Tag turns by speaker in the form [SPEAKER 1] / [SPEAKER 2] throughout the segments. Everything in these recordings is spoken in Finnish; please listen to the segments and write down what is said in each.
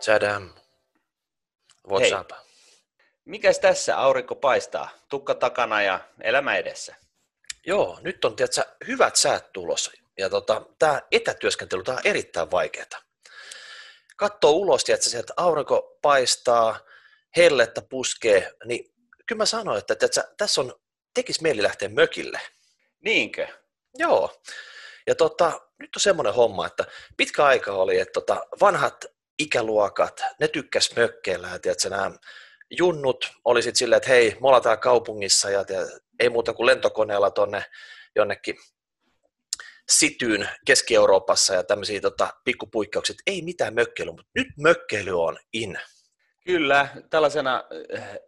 [SPEAKER 1] Chadam. What's
[SPEAKER 2] Hei.
[SPEAKER 1] up?
[SPEAKER 2] Mikäs tässä? Aurinko paistaa. Tukka takana ja elämä edessä.
[SPEAKER 1] Joo, nyt on tiedätkö, hyvät säät tulossa. Ja tota, tämä etätyöskentely tää on erittäin vaikeaa. Katsoo ulos, tiedätkö, sieltä aurinko paistaa, hellettä puskee, niin kyllä mä sanoin, että tiedätkö, tässä on, tekis mieli lähteä mökille.
[SPEAKER 2] Niinkö?
[SPEAKER 1] Joo. Ja tota, nyt on semmoinen homma, että pitkä aika oli, että tota, vanhat ikäluokat, ne tykkäs mökkeillä. Tiedätkö, nämä junnut oli sitten silleen, että hei, me ollaan täällä kaupungissa ja ei muuta kuin lentokoneella tonne jonnekin sityyn Keski-Euroopassa ja tämmöisiä tota, pikkupuikkauksia, ei mitään mökkeilyä, mutta nyt mökkeily on in.
[SPEAKER 2] Kyllä, tällaisena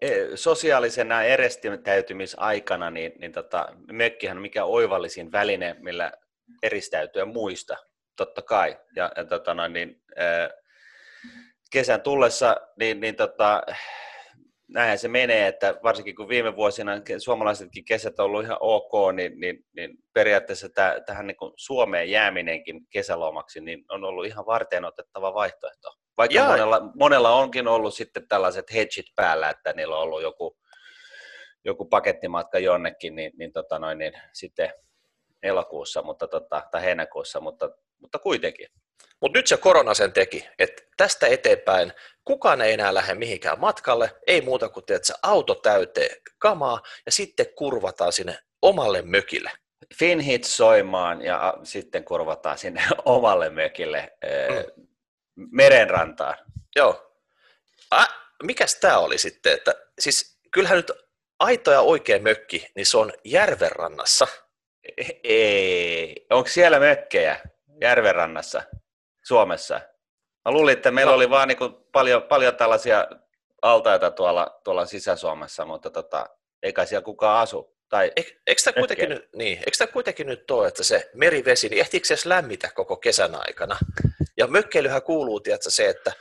[SPEAKER 2] eh, sosiaalisena eristäytymisaikana, niin, niin tota, mökkihän on mikä oivallisin väline, millä eristäytyä muista, totta kai. Ja, ja tota, niin, eh, kesän tullessa, niin, niin tota, näinhän se menee, että varsinkin kun viime vuosina suomalaisetkin kesät on ollut ihan ok, niin, niin, niin periaatteessa täh, tähän niin kuin Suomeen jääminenkin kesälomaksi niin on ollut ihan varten otettava vaihtoehto. Vaikka
[SPEAKER 1] Jaa.
[SPEAKER 2] monella, monella onkin ollut sitten tällaiset hedgit päällä, että niillä on ollut joku, joku pakettimatka jonnekin, niin, niin, tota noin, niin sitten elokuussa mutta tota, tai heinäkuussa, mutta, mutta kuitenkin.
[SPEAKER 1] Mutta nyt se korona sen teki, että tästä eteenpäin kukaan ei enää lähde mihinkään matkalle, ei muuta kuin teet se auto täyteen kamaa ja sitten kurvataan sinne omalle mökille.
[SPEAKER 2] Finhit soimaan ja a, sitten kurvataan sinne omalle mökille mm. merenrantaan.
[SPEAKER 1] Joo. Ä, mikäs tämä oli sitten? Että, siis kyllähän nyt aito ja oikea mökki, niin se on järvenrannassa.
[SPEAKER 2] Ei. Onko siellä mökkejä järvenrannassa Suomessa? Mä luulin, että meillä
[SPEAKER 1] No.
[SPEAKER 2] oli vaan niinku paljon, paljon tällaisia altaita tuolla, tuolla Sisä-Suomessa, mutta tota, ei kai siellä kukaan asu. Tai,
[SPEAKER 1] Eik, eikö tämä kuitenkin, nyt- niin, eikö tämä kuitenkin nyt ole, että se merivesi, niin ehtiikö se edes lämmitä koko kesän aikana? Ja mökkeilyhän kuuluu, tiedätkö, se, että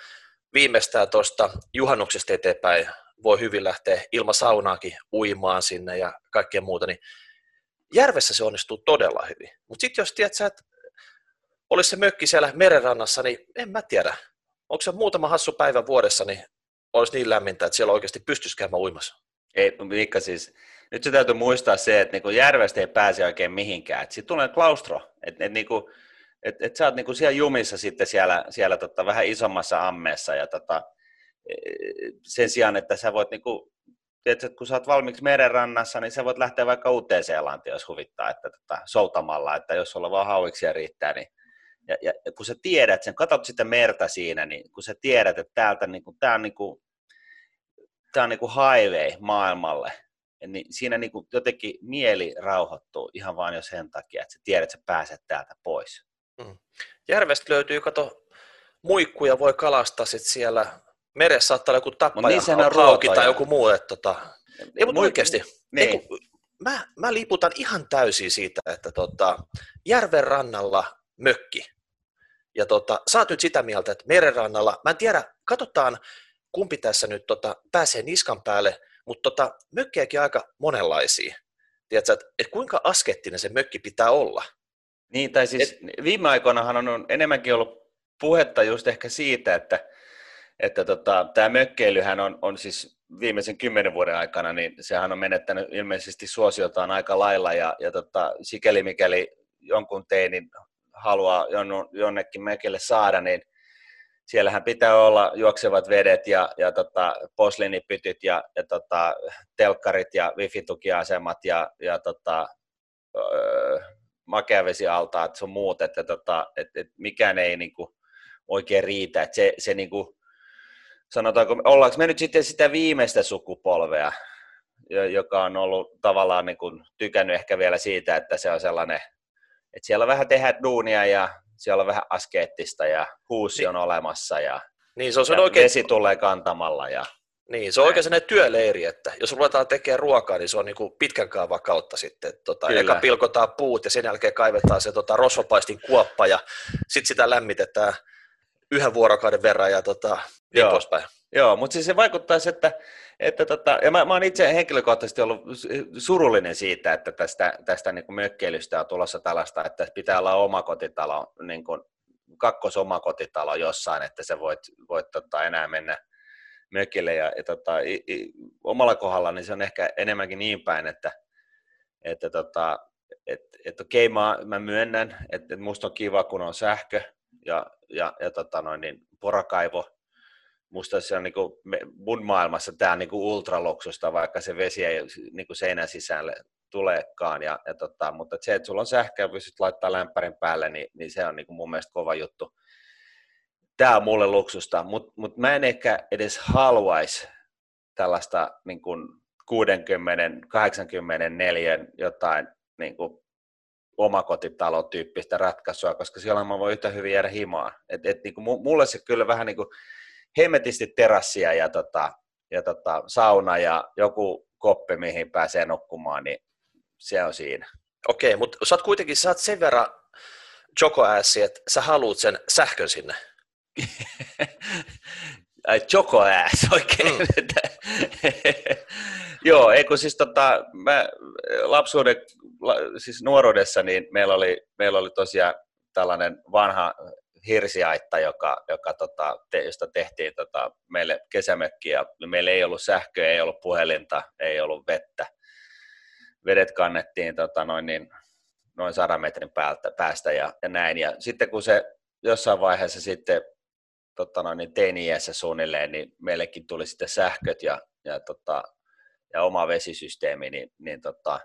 [SPEAKER 1] viimeistään tuosta juhannuksesta eteenpäin voi hyvin lähteä ilman saunaakin uimaan sinne ja kaikkea muuta, niin järvessä se onnistuu todella hyvin. Mutta sitten jos tiedät että olisi se mökki siellä merenrannassa, niin en mä tiedä. Onko se muutama hassu päivä vuodessa, niin olisi niin lämmintä, että siellä oikeasti pystyisi käymään uimassa.
[SPEAKER 2] ei, Mikka siis, nyt se täytyy muistaa se, että niinku järvestä ei pääse oikein mihinkään. Sitten tulee klaustro, että et, niinku, et, et sä oot niinku siellä jumissa sitten siellä, siellä tota, vähän isommassa ammeessa ja tota, e, sen sijaan, että sä voit niinku, tiedätkö, kun sä oot valmiiksi merenrannassa, niin sä voit lähteä vaikka uuteen Seelantiin, jos huvittaa, että tota, soutamalla, että jos sulla vaan hauiksia riittää, niin ja, ja, ja kun sä tiedät sen, katsot sitä merta siinä, niin kun sä tiedät, että täältä niinku, tää on niinku, tää on niinku highway maailmalle, niin siinä niinku jotenkin mieli rauhoittuu ihan vain jo sen takia, että sä tiedät, että sä pääset täältä pois.
[SPEAKER 1] Järvestä löytyy, kato, muikkuja voi kalastaa sit siellä. Meressä saattaa olla joku
[SPEAKER 2] Mut
[SPEAKER 1] tappaja,
[SPEAKER 2] niissähän on
[SPEAKER 1] hauki tai joku muu. Että tota, ei, mutta
[SPEAKER 2] Muik-
[SPEAKER 1] oikeasti,
[SPEAKER 2] Niin.
[SPEAKER 1] ei, kun, mä, mä liputan ihan täysin siitä, että tota, järven rannalla mökki. Ja tota, sä oot nyt sitä mieltä, että merenrannalla, mä en tiedä, katsotaan kumpi tässä nyt tota, pääsee niskan päälle, mutta tota, mökkejäkin aika monenlaisia. Tiedätkö, että, että kuinka askettinen se mökki pitää olla?
[SPEAKER 2] Niin, tai siis Et... viime aikoinahan on enemmänkin ollut puhetta just ehkä siitä, että, että tota, tämä mökkeilyhän on, on siis viimeisen kymmenen vuoden aikana, niin sehän on menettänyt ilmeisesti suosiotaan aika lailla, ja, ja tota, sikäli mikäli jonkun teinin haluaa jonnekin mökille saada, niin siellähän pitää olla juoksevat vedet ja, ja tota, posliinipytyt ja, ja tota, telkkarit ja wifi-tukiasemat ja, ja tota, öö, makeavesialtaat sun muut, että tota, et, et mikään ei niinku oikein riitä. Et se, se niinku, sanotaanko, ollaanko me nyt sitten sitä viimeistä sukupolvea, jo- joka on ollut tavallaan niinku tykännyt ehkä vielä siitä, että se on sellainen, että siellä vähän tehdä duunia ja siellä on vähän askeettista ja huusi on olemassa ja,
[SPEAKER 1] Niin se on,
[SPEAKER 2] ja
[SPEAKER 1] oikein,
[SPEAKER 2] vesi tulee kantamalla ja
[SPEAKER 1] Niin, se on oikein sellainen työleiri, että jos ruvetaan tekemään ruokaa, niin se on niin kuin pitkän kaavan kautta sitten. Tota,
[SPEAKER 2] Kyllä.
[SPEAKER 1] eka pilkotaan puut ja sen jälkeen kaivetaan se tota, rosvapaistin kuoppa ja sitten sitä lämmitetään yhden vuorokauden verran ja tota, niin
[SPEAKER 2] Joo.
[SPEAKER 1] poispäin.
[SPEAKER 2] Joo, mutta siis se vaikuttaisi, että, että tota, ja mä, mä oon itse henkilökohtaisesti ollut surullinen siitä, että tästä, tästä niin kuin mökkeilystä on tulossa tällaista, että pitää olla omakotitalo niin kuin kakkosomakotitalo jossain, että sä voit, voit tota, enää mennä mökille. Ja, ja tota, i, i, omalla kohdalla niin se on ehkä enemmänkin niin päin, että, että tota, et, et okei, mä, mä myönnän, että, että musta on kiva, kun on sähkö ja, ja, ja tota noin, niin porakaivo. Musta se on niin kuin, mun maailmassa tämä on niin kuin ultraloksusta, vaikka se vesi ei niin kuin seinän sisälle tuleekaan. Ja, ja tota, mutta se, että sulla on sähkö ja pystyt laittaa lämpärin päälle, niin, niin se on niin kuin mun mielestä kova juttu. Tämä on mulle luksusta, mutta mut mä en ehkä edes haluaisi tällaista niin kuin 60-84 jotain niin kuin omakotitalotyyppistä ratkaisua, koska siellä mä voin yhtä hyvin jäädä himaan. Et, et, niin kuin, mulle se kyllä vähän niin kuin hemmetisti terassia ja, tota, ja tota, sauna ja joku koppi, mihin pääsee nukkumaan, niin se on siinä.
[SPEAKER 1] Okei, mutta sä oot kuitenkin sä oot sen verran chokoäässi, että sä haluut sen sähkön sinne.
[SPEAKER 2] Ai chokoääs, oikein. Mm. Joo, eikö siis tota, mä lapsuuden, siis nuoruudessa, niin meillä oli, meillä oli tosiaan tällainen vanha hirsiaitta, joka, joka tota, te, josta tehtiin tota, meille kesämökki, ja meillä ei ollut sähköä, ei ollut puhelinta, ei ollut vettä. Vedet kannettiin tota, noin, niin, noin sadan metrin päältä, päästä ja, ja näin. Ja sitten kun se jossain vaiheessa sitten tota, noin, niin teini-iässä suunnilleen, niin meillekin tuli sitten sähköt ja, ja tota, ja oma vesisysteemi, niin, niin tota,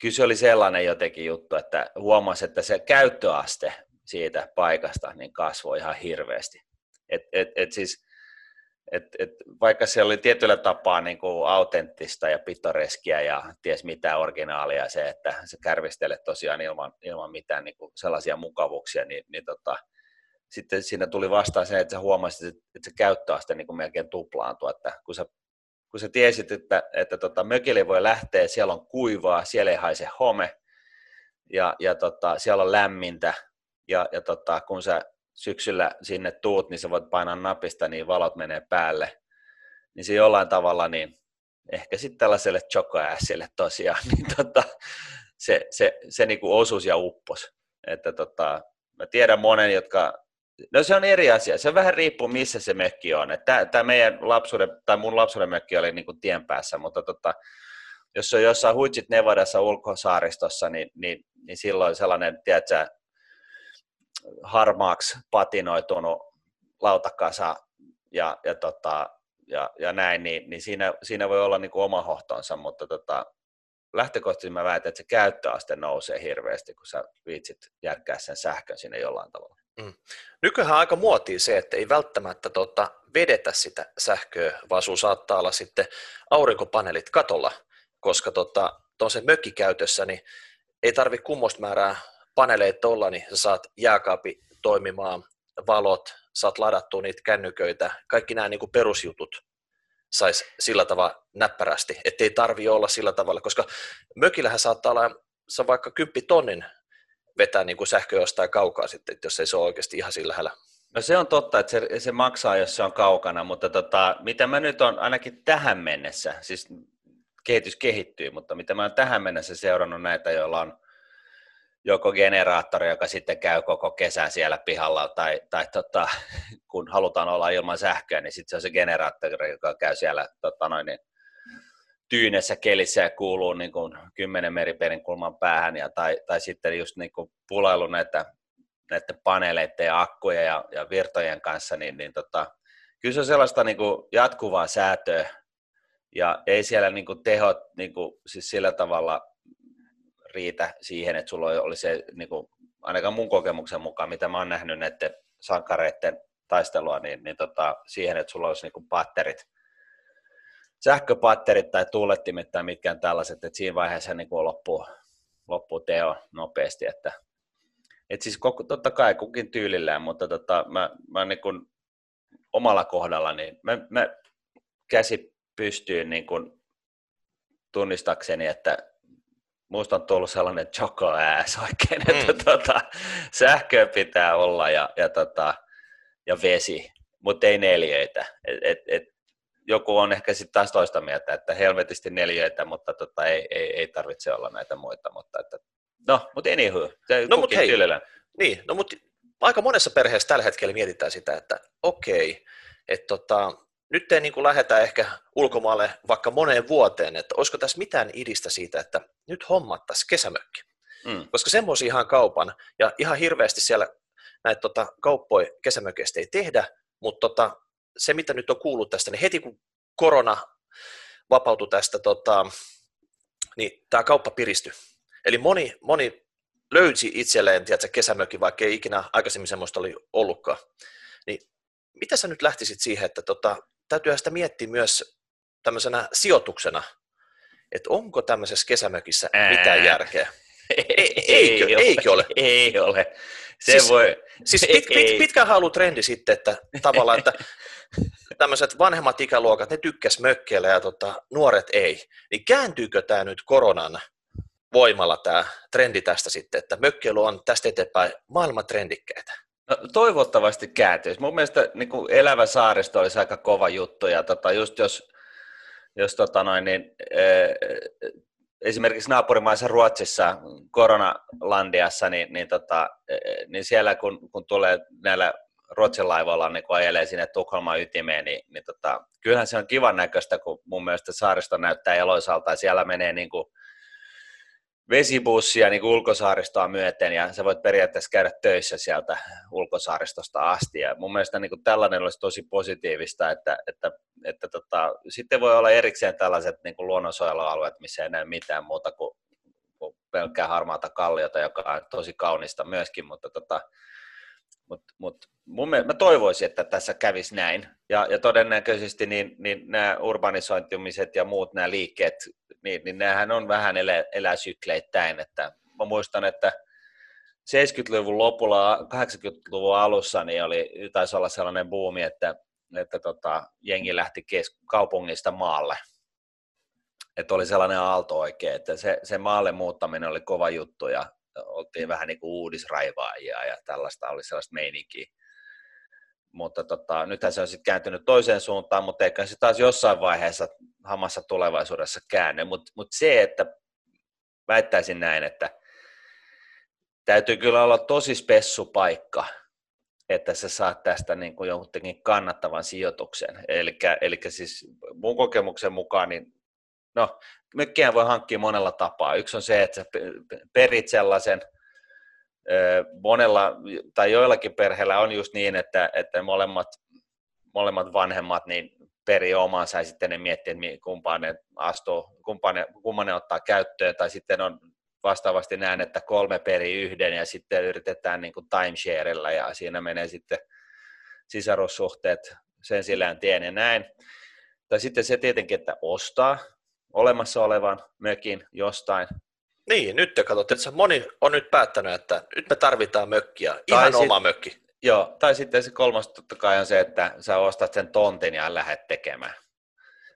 [SPEAKER 2] kyllä se oli sellainen jotenkin juttu, että huomasi, että se käyttöaste siitä paikasta niin kasvoi ihan hirveästi. Et, et, et siis, et, et, vaikka se oli tietyllä tapaa niin kuin autenttista ja pittoreskiä ja ties mitä originaalia se, että se kärvistele tosiaan ilman, ilman mitään niin kuin sellaisia mukavuuksia, niin, niin tota, sitten siinä tuli vastaan se, että sä huomasit, että se käyttöaste niin kuin melkein tuplaantui, että kun sä kun sä tiesit, että, että tota, mökille voi lähteä, siellä on kuivaa, siellä ei haise home, ja, ja tota, siellä on lämmintä, ja, ja tota, kun sä syksyllä sinne tuut, niin sä voit painaa napista, niin valot menee päälle, niin se jollain tavalla, niin ehkä sitten tällaiselle chokoässille tosiaan, niin tota, se, se, se niin kuin osuus ja uppos. Että tota, mä tiedän monen, jotka No se on eri asia. Se vähän riippuu, missä se mökki on. Tämä meidän lapsuuden, tai mun lapsuuden mökki oli niin kuin tien päässä, mutta tota, jos on jossain Huitsit Nevadassa ulkosaaristossa, niin, niin, niin silloin sellainen, tiedätkö, harmaaksi patinoitunut lautakasa ja, ja, tota, ja, ja näin, niin, niin siinä, siinä, voi olla niin kuin oma hohtonsa, mutta tota, lähtökohtaisesti mä väitän, että se käyttöaste nousee hirveästi, kun sä viitsit järkkää sen sähkön sinne jollain tavalla. Mm.
[SPEAKER 1] Nykyään aika muotiin se, että ei välttämättä tota, vedetä sitä sähköä, vaan sun saattaa olla sitten aurinkopaneelit katolla, koska tota, se mökkikäytössä niin ei tarvi kummosta määrää paneeleita olla, niin sä saat jääkaapi toimimaan, valot, saat ladattua niitä kännyköitä, kaikki nämä niin kuin perusjutut saisi sillä tavalla näppärästi, ettei tarvi olla sillä tavalla, koska mökillähän saattaa olla, se vaikka 10 tonnin vetää niin kuin sähkö jostain kaukaa sitten, jos ei se ole oikeasti ihan sillä lähellä.
[SPEAKER 2] No se on totta, että se, se maksaa, jos se on kaukana, mutta tota, mitä mä nyt on ainakin tähän mennessä, siis kehitys kehittyy, mutta mitä mä oon tähän mennessä seurannut näitä, joilla on joko generaattori, joka sitten käy koko kesän siellä pihalla, tai, tai tota, kun halutaan olla ilman sähköä, niin sitten se on se generaattori, joka käy siellä tota noin, niin tyynessä kelissä ja kuuluu niin kuin 10 kulman päähän, ja, tai, tai sitten just niin kuin pulailu näitä, näiden paneeleiden ja akkujen ja, ja virtojen kanssa, niin, niin tota, kyllä se on sellaista niin kuin jatkuvaa säätöä, ja ei siellä niin kuin tehot niin kuin, siis sillä tavalla riitä siihen, että sulla oli se, niin kuin, ainakaan mun kokemuksen mukaan, mitä mä oon nähnyt näiden sankareiden taistelua, niin, niin tota, siihen, että sulla olisi niin patterit sähköpatterit tai tuulettimet tai mitkään tällaiset, että siinä vaiheessa niin kuin loppuu, loppuu teo nopeasti, että et siis koko, totta kai kukin tyylillään, mutta tota, mä, mä niin kuin omalla kohdalla, niin mä, mä käsi pystyyn niin kuin tunnistakseni, että musta on tullut sellainen choco ass oikein, mm. että tota, sähköä pitää olla ja, ja, tota, ja vesi, mutta ei neljöitä. Et, et, et joku on ehkä sitten taas toista mieltä, että helvetisti neljöitä, mutta tota, ei, ei, ei, tarvitse olla näitä muita. Mutta että, no, mutta anywho,
[SPEAKER 1] no, mutta hei, niin, no mutta aika monessa perheessä tällä hetkellä mietitään sitä, että okei, että tota, nyt ei niin kuin lähdetä ehkä ulkomaalle vaikka moneen vuoteen, että olisiko tässä mitään idistä siitä, että nyt hommattaisiin kesämökki. Mm. Koska semmoisia ihan kaupan, ja ihan hirveästi siellä näitä tota, kauppoja kesämökeistä ei tehdä, mutta tota, se mitä nyt on kuullut tästä, niin heti kun korona vapautui tästä, tota, niin tämä kauppa piristyi. Eli moni, moni löysi itselleen tiedätkö, kesämökin, vaikka ei ikinä aikaisemmin semmoista oli ollutkaan. Niin mitä sä nyt lähtisit siihen, että tota, täytyy sitä miettiä myös tämmöisenä sijoituksena, että onko tämmöisessä kesämökissä mitään järkeä?
[SPEAKER 2] Ei, eikö, ei eikö ole? Ei ole. Se
[SPEAKER 1] siis,
[SPEAKER 2] voi...
[SPEAKER 1] Siis pit, pit, pitkään ollut trendi sitten, että tavallaan, että tämmöiset vanhemmat ikäluokat, ne tykkäs mökkeillä ja tota, nuoret ei. Niin kääntyykö tämä nyt koronan voimalla tämä trendi tästä sitten, että mökkeily on tästä eteenpäin maailman trendikkäitä?
[SPEAKER 2] Toivottavasti kääntyisi. Mun mielestä niin kuin elävä saaristo olisi aika kova juttu ja tota, just jos, jos tota noin, niin, äh, esimerkiksi naapurimaissa Ruotsissa, koronalandiassa, niin, niin, tota, niin siellä kun, kun tulee näillä Ruotsin laivoilla niin kun ajelee sinne Tukholman ytimeen, niin, niin tota, kyllähän se on kivan näköistä, kun mun mielestä saaristo näyttää eloisalta ja siellä menee niin kuin vesibussia niin ulkosaaristoa myöten ja sä voit periaatteessa käydä töissä sieltä ulkosaaristosta asti. Ja mun mielestä niin kuin tällainen olisi tosi positiivista, että, että, että tota, sitten voi olla erikseen tällaiset niin kuin luonnonsuojelualueet, missä ei näe mitään muuta kuin, kuin pelkkää harmaata kalliota, joka on tosi kaunista myöskin, mutta tota, mut, mut mun mielestä, mä toivoisin, että tässä kävisi näin. Ja, ja todennäköisesti niin, niin nämä urbanisointumiset ja muut nämä liikkeet niin, niin näähän on vähän elä, elää sykleittäin. Että mä muistan, että 70-luvun lopulla, 80-luvun alussa niin oli, taisi olla sellainen buumi, että, että tota, jengi lähti kes- kaupungista maalle. Että oli sellainen aalto oikein, että se, se maalle muuttaminen oli kova juttu ja oltiin vähän niin kuin uudisraivaajia ja tällaista oli sellaista meininkiä. Mutta tota, nythän se on sitten kääntynyt toiseen suuntaan, mutta eikä se taas jossain vaiheessa hamassa tulevaisuudessa käänny, mutta mut se, että väittäisin näin, että täytyy kyllä olla tosi spessu paikka, että sä saat tästä niin kuin johonkin kannattavan sijoituksen. Eli siis mun kokemuksen mukaan, niin no, mökkiä voi hankkia monella tapaa. Yksi on se, että sä perit sellaisen, monella tai joillakin perheillä on just niin, että, että molemmat, molemmat vanhemmat niin peri omansa ja sitten ne miettii, että kumpaan ne astuu, kumpaan ne, kumpaan ne ottaa käyttöön, tai sitten on vastaavasti näen, että kolme peri yhden ja sitten yritetään niin kuin timesharella ja siinä menee sitten sisarussuhteet sen sillään tien ja näin. Tai sitten se tietenkin, että ostaa olemassa olevan mökin jostain.
[SPEAKER 1] Niin, nyt te katsotte, että moni on nyt päättänyt, että nyt me tarvitaan mökkiä, ihan tai oma sit, mökki.
[SPEAKER 2] Joo, tai sitten se kolmas totta kai on se, että sä ostat sen tontin ja lähdet tekemään.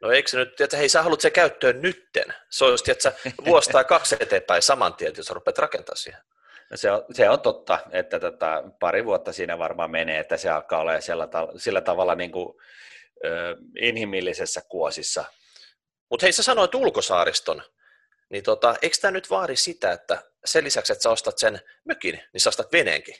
[SPEAKER 1] No eikö se nyt, että hei sä haluat se käyttöön nytten. Se olisi, että vuosi tai kaksi eteenpäin saman tien, jos rupeat rakentamaan siihen.
[SPEAKER 2] No se, on, se on totta, että tota, pari vuotta siinä varmaan menee, että se alkaa olla sillä, sillä tavalla niin kuin, ö, inhimillisessä kuosissa.
[SPEAKER 1] Mutta hei, sä sanoit ulkosaariston, niin tota, eikö tämä nyt vaadi sitä, että sen lisäksi, että sä ostat sen mökin, niin sä ostat veneenkin?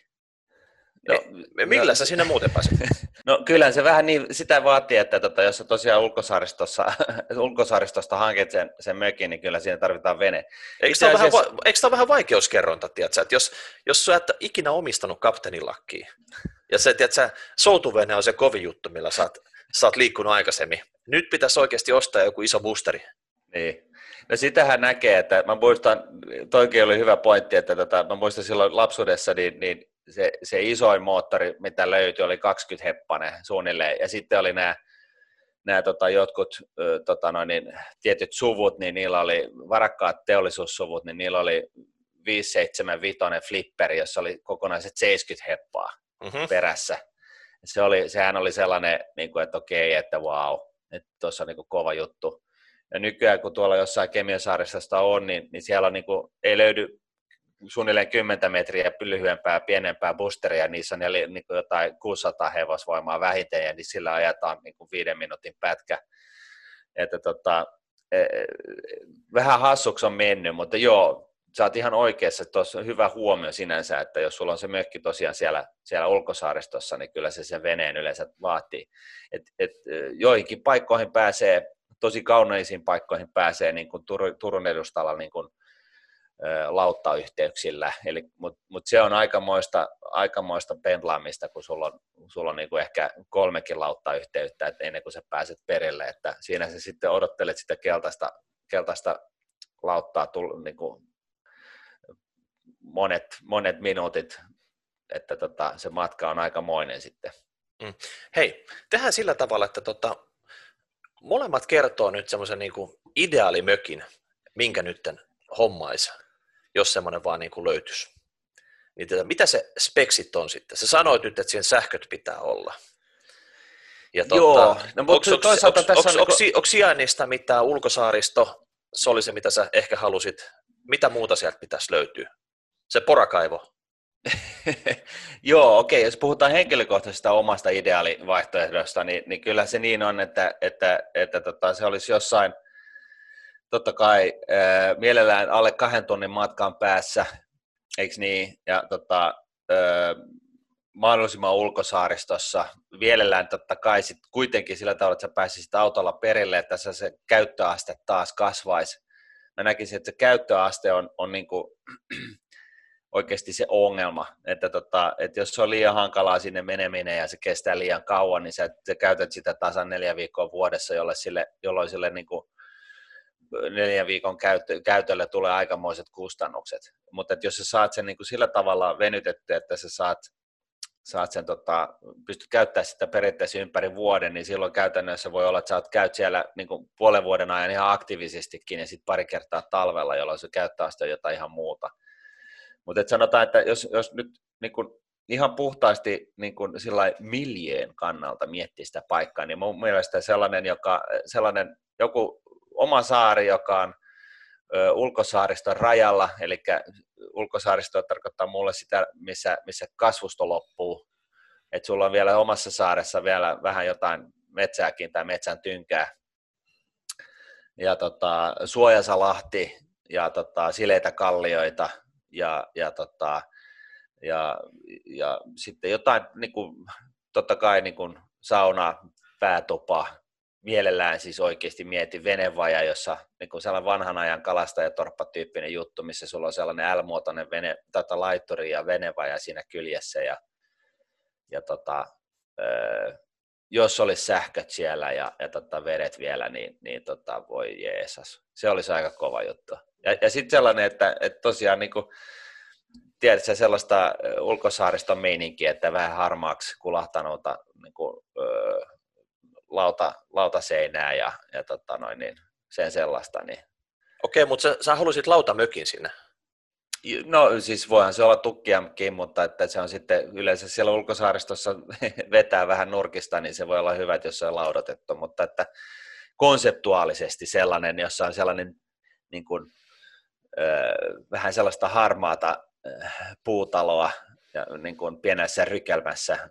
[SPEAKER 1] No, e, millä no, sä sinne muuten pääset?
[SPEAKER 2] No kyllä se vähän niin, sitä vaatii, että tota, jos sä tosiaan ulkosaaristossa, ulkosaaristosta hankit sen, sen mökin, niin kyllä siinä tarvitaan vene.
[SPEAKER 1] Eikö tämä, asiassa... vähän, eikö tämä vähän vaikeuskerronta, tiedätkö? että jos, jos sä et ikinä omistanut kapteenilakkiin, ja se, tiedätkö, soutuvene on se kovin juttu, millä sä oot, sä oot liikkunut aikaisemmin. Nyt pitäisi oikeasti ostaa joku iso boosteri.
[SPEAKER 2] Niin. No sitähän näkee, että mä muistan, toikin oli hyvä pointti, että tota, mä muistan silloin lapsuudessa, niin, niin se, se isoin moottori, mitä löytyi, oli 20 heppanen suunnilleen, ja sitten oli nämä nämä tota, jotkut tota, noin, niin, tietyt suvut, niin niillä oli varakkaat teollisuussuvut, niin niillä oli 575 flipperi, jossa oli kokonaiset 70 heppaa mm-hmm. perässä. Se oli, sehän oli sellainen, niin kuin, että okei, että wow, että tuossa on niin kuin, kova juttu. Ja nykyään, kun tuolla jossain Kemiansaaristosta on, niin, niin siellä on, niin kuin, ei löydy suunnilleen 10 metriä lyhyempää, pienempää boosteria, niissä on niin kuin jotain 600 hevosvoimaa vähiten, ja niin sillä ajetaan niin kuin viiden minuutin pätkä. Että tota, e, e, vähän hassuksi on mennyt, mutta joo, sä oot ihan oikeassa, että tuossa on hyvä huomio sinänsä, että jos sulla on se mökki tosiaan siellä, siellä ulkosaaristossa, niin kyllä se sen veneen yleensä vaatii. Et, et, joihinkin paikkoihin pääsee, tosi kauneisiin paikkoihin pääsee niin kuin Tur- Turun edustalla niin kuin, lauttayhteyksillä, mutta mut se on aikamoista, aikamoista pendlaamista, kun sulla on, sulla on niinku ehkä kolmekin lauttayhteyttä, että ennen kuin sä pääset perille, että siinä sä sitten odottelet sitä keltaista, keltaista lauttaa tull, niinku monet, monet minuutit, että tota, se matka on aikamoinen sitten. Mm.
[SPEAKER 1] Hei, tehdään sillä tavalla, että tota, molemmat kertoo nyt semmoisen niin ideaalimökin, minkä nytten hommaisi jos semmoinen vaan niin kuin löytyisi. Niin tätä, mitä se speksit on sitten? Sä sanoit nyt, että siihen sähköt pitää olla. Ja
[SPEAKER 2] Joo, no, mutta
[SPEAKER 1] onko, toisaalta onko, tässä onko, on... onko, onko sijainnista mitään ulkosaaristo, se oli se, mitä sä ehkä halusit. Mitä muuta sieltä pitäisi löytyä? Se porakaivo.
[SPEAKER 2] Joo, okei, okay. jos puhutaan henkilökohtaisesta omasta ideaalivaihtoehdosta, niin, niin kyllä se niin on, että, että, että tota, se olisi jossain – totta kai äh, mielellään alle kahden tunnin matkan päässä, eikö niin? Ja tota, äh, mahdollisimman ulkosaaristossa. Vielellään totta kai sit kuitenkin sillä tavalla, että sä pääsisit autolla perille, että se käyttöaste taas kasvaisi. Mä näkisin, että se käyttöaste on, on niin kuin, oikeasti se ongelma, että, tota, että jos se on liian hankalaa sinne meneminen ja se kestää liian kauan, niin sä, sä käytät sitä tasan neljä viikkoa vuodessa, jolloin sille, jolloin sille niin kuin neljän viikon käyttö, käytölle tulee aikamoiset kustannukset. Mutta jos sä saat sen niin kuin sillä tavalla venytettyä, että sä saat, saat sen, tota, pystyt käyttämään sitä periaatteessa ympäri vuoden, niin silloin käytännössä voi olla, että sä käyt siellä niin kuin puolen vuoden ajan ihan aktiivisestikin ja sitten pari kertaa talvella, jolloin se käyttää sitä jotain ihan muuta. Mutta sanotaan, että jos, jos nyt niin kuin ihan puhtaasti niin sillä miljeen kannalta miettii sitä paikkaa, niin mun mielestä sellainen, joka, sellainen joku oma saari, joka on ö, ulkosaariston rajalla, eli ulkosaaristo tarkoittaa mulle sitä, missä, missä kasvusto loppuu, että sulla on vielä omassa saaressa vielä vähän jotain metsääkin tai metsän tynkää, ja tota, Suojasalahti ja tota, sileitä kallioita ja, ja, tota, ja, ja sitten jotain, niin kuin, totta kai niin kuin sauna, päätopa, mielellään siis oikeasti mieti venevaja, jossa niin kuin sellainen vanhan ajan kalastajatorppa-tyyppinen juttu, missä sulla on sellainen L-muotoinen vene, tota, laitturi ja venevaja siinä kyljessä ja, ja tota, öö, jos olisi sähköt siellä ja, ja tota, vedet vielä, niin, niin tota, voi jeesas. Se olisi aika kova juttu. Ja, ja sitten sellainen, että, että tosiaan niin kuin, tiedätkö, sellaista ulkosaariston meininkiä, että vähän harmaaksi kulahtanutta niin kuin, öö, lauta, lautaseinää ja, ja tota noin, niin sen sellaista. Niin.
[SPEAKER 1] Okei, mutta sä, sä halusit lautamökin sinne?
[SPEAKER 2] No siis voihan se olla tukkiakin, mutta että se on sitten yleensä siellä ulkosaaristossa vetää vähän nurkista, niin se voi olla hyvä, jos se on laudotettu, mutta että konseptuaalisesti sellainen, jossa on sellainen niin kuin, vähän sellaista harmaata puutaloa ja niin kuin pienessä rykelmässä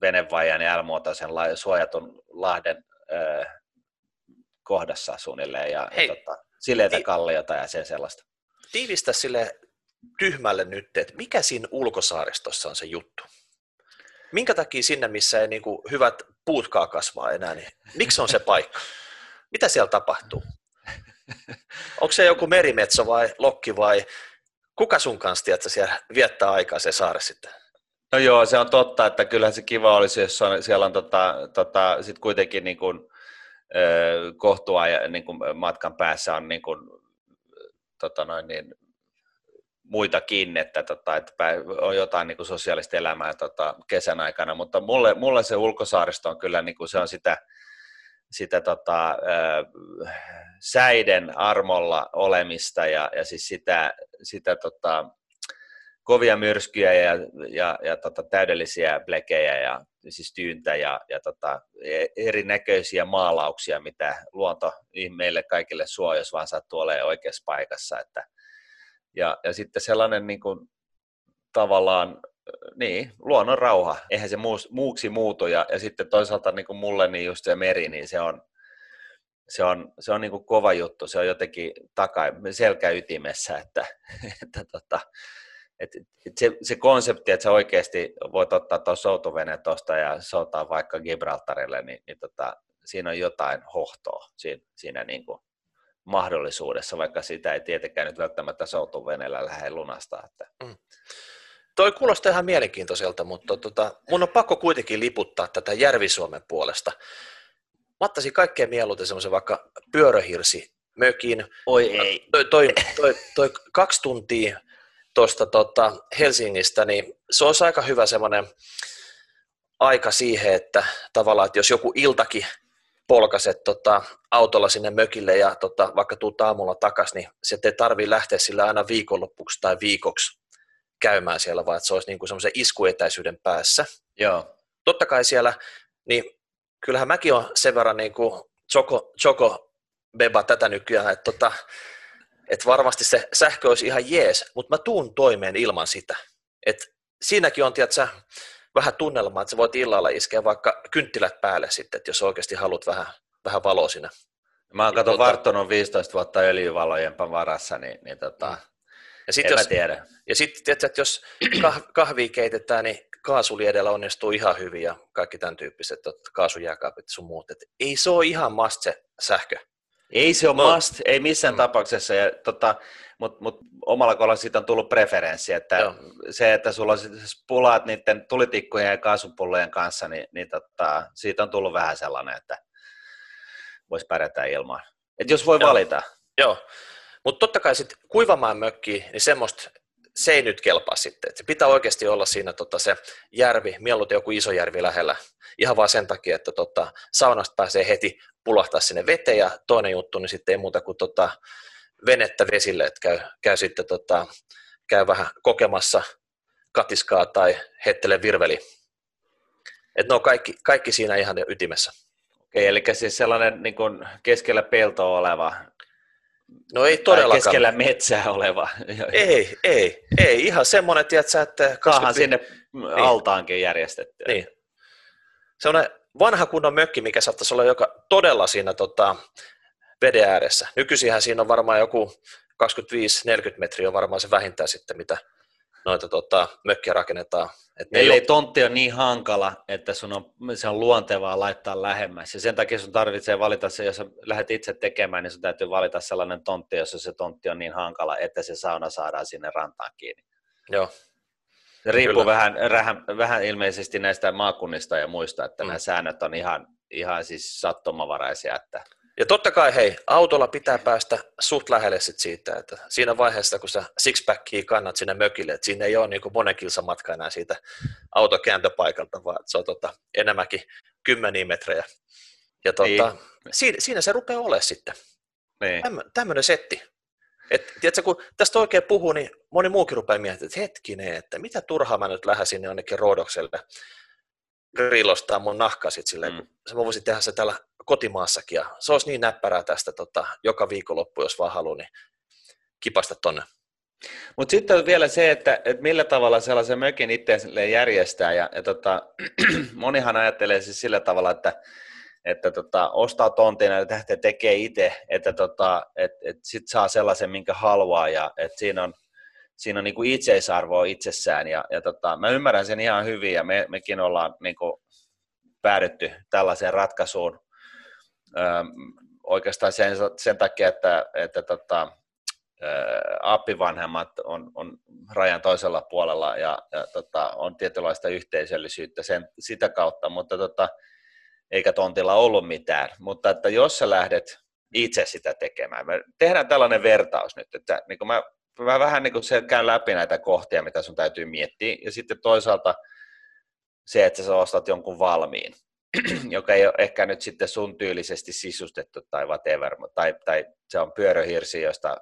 [SPEAKER 2] venevajan ja L-muotoisen suojatun lahden kohdassa suunnilleen ja, Hei, ja tota, sileitä ti- kalliota ja sen sellaista.
[SPEAKER 1] Tiivistä sille tyhmälle nyt, että mikä siinä ulkosaaristossa on se juttu? Minkä takia sinne, missä ei niin kuin hyvät puutkaa kasvaa enää, niin miksi on se paikka? Mitä siellä tapahtuu? Onko se joku merimetso vai lokki vai kuka sun kanssa että siellä viettää aikaa se saare sitten?
[SPEAKER 2] No joo, se on totta, että kyllähän se kiva olisi, jos on, siellä on tota, tota, sit kuitenkin niin kuin, kohtua ja niin kuin matkan päässä on niin kuin, tota noin, niin, muitakin, että, tota, että on jotain niin kuin sosiaalista elämää tota, kesän aikana, mutta mulle, mulle se ulkosaaristo on kyllä niin kuin se on sitä, sitä tota, säiden armolla olemista ja, ja siis sitä, sitä tota, kovia myrskyjä ja, ja, ja tota, täydellisiä blekejä ja siis tyyntä ja, ja tota, e, erinäköisiä maalauksia, mitä luonto meille kaikille suo, jos vaan sattuu olemaan oikeassa paikassa. Että, ja, ja sitten sellainen niin kuin, tavallaan niin, luonnon rauha, eihän se muus, muuksi muutu, ja, ja sitten toisaalta niin kuin mulle niin just se meri, niin se on, se on, se on niin kuin kova juttu, se on jotenkin taka, selkäytimessä, että, että tota, et, et se, se konsepti, että sä oikeasti voit ottaa tuon soutuveneen tuosta ja soutaa vaikka Gibraltarille, niin, niin tota, siinä on jotain hohtoa siinä, siinä niin kuin mahdollisuudessa, vaikka sitä ei tietenkään nyt välttämättä soutuveneellä lähde lunastaa. Että. Mm.
[SPEAKER 1] Toi kuulostaa ihan mielenkiintoiselta, mutta tota, mun on pakko kuitenkin liputtaa tätä Järvi-Suomen puolesta. Mä ottaisin kaikkein mieluiten semmoisen vaikka pyöröhirsi mökin.
[SPEAKER 2] Oi ei.
[SPEAKER 1] Toi, toi, toi, toi kaksi tuntia tuosta tota Helsingistä, niin se olisi aika hyvä semmoinen aika siihen, että tavallaan, että jos joku iltakin polkaset tota, autolla sinne mökille ja tota, vaikka tuut aamulla takaisin, niin se ei tarvitse lähteä sillä aina viikonloppuksi tai viikoksi käymään siellä, vaan että se olisi niin kuin semmoisen iskuetäisyyden päässä.
[SPEAKER 2] Joo.
[SPEAKER 1] Totta kai siellä, niin kyllähän mäkin on sen verran niin kuin Choco, Choco Beba tätä nykyään, että tota, et varmasti se sähkö olisi ihan jees, mutta mä tuun toimeen ilman sitä. Et siinäkin on, tiedätkö, vähän tunnelmaa, että sä voit illalla iskeä vaikka kynttilät päälle sitten, että jos oikeasti haluat vähän, vähän valoa siinä.
[SPEAKER 2] Mä oon kato varttunut 15 vuotta öljyvalojen varassa, niin, niin tota, mm. Ja sit en jos, mä tiedä.
[SPEAKER 1] Ja sitten, että jos kahvia keitetään, niin kaasuli edellä onnistuu ihan hyvin ja kaikki tämän tyyppiset kaasujääkaapit sun muut. Et ei se ole ihan must se sähkö.
[SPEAKER 2] Ei se ole must, ei missään mm. tapauksessa, ja, tota, mutta mut omalla kohdalla siitä on tullut preferenssi, että Joo. se, että sulla on pulaat niiden tulitikkujen ja kaasupullojen kanssa, niin, niin tota, siitä on tullut vähän sellainen, että voisi pärjätä ilman. Et jos voi Joo. valita.
[SPEAKER 1] Joo, mutta totta kai sitten kuivamaan mökki, niin semmoista se ei nyt kelpaa sitten. Et se pitää oikeasti olla siinä tota, se järvi, mieluiten joku iso järvi lähellä, ihan vaan sen takia, että tota, saunasta pääsee heti pulahtaa sinne veteen, ja toinen juttu, niin sitten ei muuta kuin tota, venettä vesille, että käy, käy sitten tota, käy vähän kokemassa katiskaa tai hettele virveli. Että ne on kaikki, kaikki siinä ihan ytimessä.
[SPEAKER 2] Okei, eli siis sellainen niin keskellä peltoa oleva
[SPEAKER 1] No ei todellakaan.
[SPEAKER 2] keskellä metsää oleva.
[SPEAKER 1] Ei, ei, ei. Ihan semmoinen, tiedätkö, että...
[SPEAKER 2] Kaahan sinne niin. altaankin järjestetty.
[SPEAKER 1] Niin. Semmoinen vanha kunnon mökki, mikä saattaisi olla joka todella siinä tota, veden ääressä. Nykyisinhän siinä on varmaan joku 25-40 metriä on varmaan se vähintään sitten, mitä noita tota, mökkiä rakennetaan.
[SPEAKER 2] Et Ellei ole... tontti on niin hankala, että sun on, se on luontevaa laittaa lähemmäs. Ja sen takia sun tarvitsee valita se, jos lähdet itse tekemään, niin sun täytyy valita sellainen tontti, jossa se tontti on niin hankala, että se sauna saadaan sinne rantaan kiinni.
[SPEAKER 1] Joo.
[SPEAKER 2] Se riippuu vähän, vähän, vähän, ilmeisesti näistä maakunnista ja muista, että mm. nämä säännöt on ihan, ihan siis sattumavaraisia, että
[SPEAKER 1] ja totta kai hei, autolla pitää päästä suht lähelle sit siitä, että siinä vaiheessa, kun sä sixpackia kannat sinne mökille, että siinä ei ole niin monen kilsan matka enää siitä autokääntöpaikalta, vaan se on tota, enemmänkin kymmeniä metrejä. Ja tota, niin. siinä, siinä, se rupeaa olemaan sitten. Niin. Tämmöinen setti. Et, tiedätkö, kun tästä oikein puhuu, niin moni muukin rupeaa miettimään, että hetkinen, että mitä turhaa mä nyt lähden sinne jonnekin Roodokselle grillostaa mun nahkaa sitten silleen, mm. kun mä voisin tehdä se täällä kotimaassakin, ja se olisi niin näppärää tästä tota, joka viikonloppu, jos vaan haluaa, niin kipasta tonne.
[SPEAKER 2] Mutta sitten on vielä se, että, että millä tavalla sellaisen mökin itse järjestää, ja, ja tota, monihan ajattelee siis sillä tavalla, että, että tota, ostaa tontin ja lähtee tekee itse, että tota, et, et sitten saa sellaisen, minkä haluaa, ja että siinä on, siinä on niin kuin itseisarvoa itsessään, ja, ja tota, mä ymmärrän sen ihan hyvin, ja me, mekin ollaan niin kuin päädytty tällaiseen ratkaisuun, oikeastaan sen, sen takia, että, että tota, appivanhemmat on, on rajan toisella puolella ja, ja tota, on tietynlaista yhteisöllisyyttä sen, sitä kautta, mutta tota, eikä tontilla ollut mitään. Mutta että jos sä lähdet itse sitä tekemään, me tehdään tällainen vertaus nyt, että niin mä, mä vähän niin kuin se käyn läpi näitä kohtia, mitä sun täytyy miettiä, ja sitten toisaalta se, että sä ostat jonkun valmiin. joka ei ole ehkä nyt sitten sun tyylisesti sisustettu tai whatever, tai, tai se on pyöröhirsi, josta,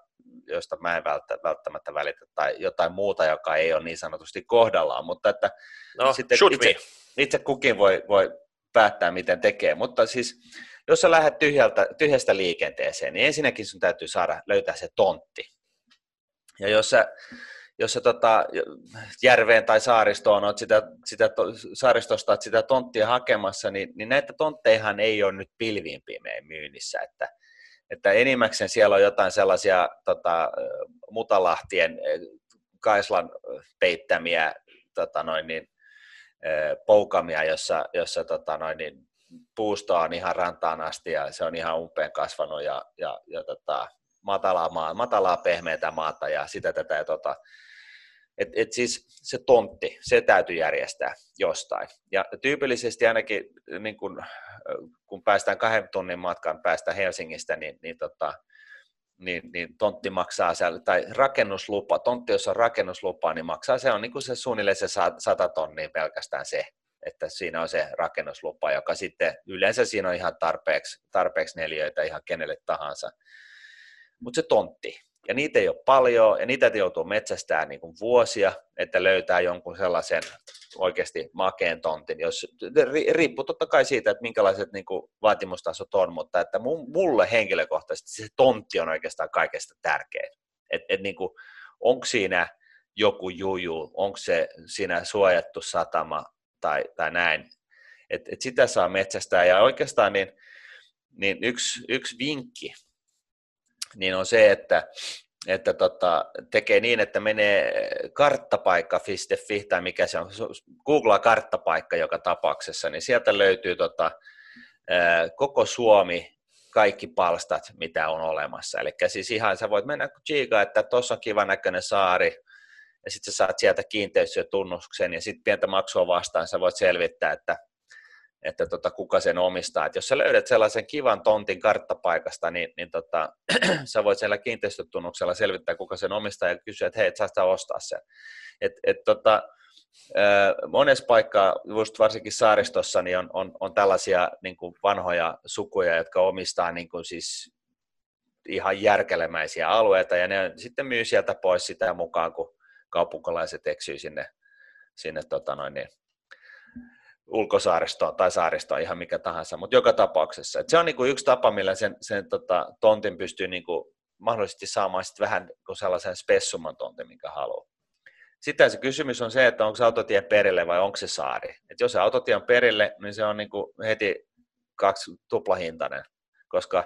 [SPEAKER 2] josta mä en välttämättä välitä, tai jotain muuta, joka ei ole niin sanotusti kohdallaan, mutta että
[SPEAKER 1] no, sitten itse,
[SPEAKER 2] itse kukin voi, voi päättää, miten tekee, mutta siis jos sä lähdet tyhjältä, tyhjästä liikenteeseen, niin ensinnäkin sun täytyy saada löytää se tontti. Ja jos sä jos sä tota, järveen tai saaristoon oot sitä, sitä saaristosta oot sitä tonttia hakemassa, niin, niin näitä tontteihan ei ole nyt pilviin pimein myynnissä, että, että enimmäkseen siellä on jotain sellaisia tota, mutalahtien Kaislan peittämiä tota noin, niin, poukamia, jossa, jossa tota noin, niin, puusto on ihan rantaan asti ja se on ihan umpeen kasvanut ja, ja, ja tota, matalaa, maa, matalaa pehmeätä maata ja sitä tätä. Ja tota, et, et siis se tontti, se täytyy järjestää jostain. Ja tyypillisesti ainakin niin kun, kun päästään kahden tunnin matkan päästä Helsingistä, niin, niin, tota, niin, niin tontti maksaa, siellä, tai rakennuslupa, tontti, jos on rakennuslupa, niin maksaa, se on niin kuin se suunnilleen se sata tonnia pelkästään se, että siinä on se rakennuslupa, joka sitten yleensä siinä on ihan tarpeeksi, tarpeeksi neljöitä ihan kenelle tahansa. Mutta se tontti, ja niitä ei ole paljon, ja niitä joutuu metsästään niin kuin vuosia, että löytää jonkun sellaisen oikeasti makeen tontin, jos, riippuu totta kai siitä, että minkälaiset niin kuin vaatimustasot on, mutta että mulle henkilökohtaisesti se tontti on oikeastaan kaikesta tärkein. Et, et niin onko siinä joku juju, onko se siinä suojattu satama tai, tai näin. Et, et sitä saa metsästää, ja oikeastaan niin, niin yksi, yksi vinkki, niin on se, että, että tota, tekee niin, että menee karttapaikka.fi tai mikä se on, googlaa karttapaikka joka tapauksessa, niin sieltä löytyy tota, koko Suomi, kaikki palstat, mitä on olemassa. Eli siis ihan sä voit mennä chiikaa, että tuossa on kiva näköinen saari, ja sitten sä saat sieltä kiinteistötunnuksen, ja sitten pientä maksua vastaan sä voit selvittää, että että tota, kuka sen omistaa. Et jos sä löydät sellaisen kivan tontin karttapaikasta, niin, niin tota, sä voit siellä kiinteistötunnuksella selvittää, kuka sen omistaa ja kysyä, että hei, et saa ostaa sen. Et, et, tota, monessa paikkaa, just varsinkin saaristossa, niin on, on, on tällaisia niin kuin vanhoja sukuja, jotka omistaa niin kuin siis ihan järkelemäisiä alueita, ja ne sitten myy sieltä pois sitä mukaan, kun kaupunkalaiset eksyy sinne, sinne tota noin, niin, ulkosaaristoon tai saaristoon, ihan mikä tahansa, mutta joka tapauksessa. Et se on niinku yksi tapa, millä sen, sen tota, tontin pystyy niinku mahdollisesti saamaan sit vähän sellaisen spessumman tontin, minkä haluaa. Sitten se kysymys on se, että onko se autotie perille vai onko se saari. Et jos se autotie on perille, niin se on niinku heti kaksi tuplahintainen, koska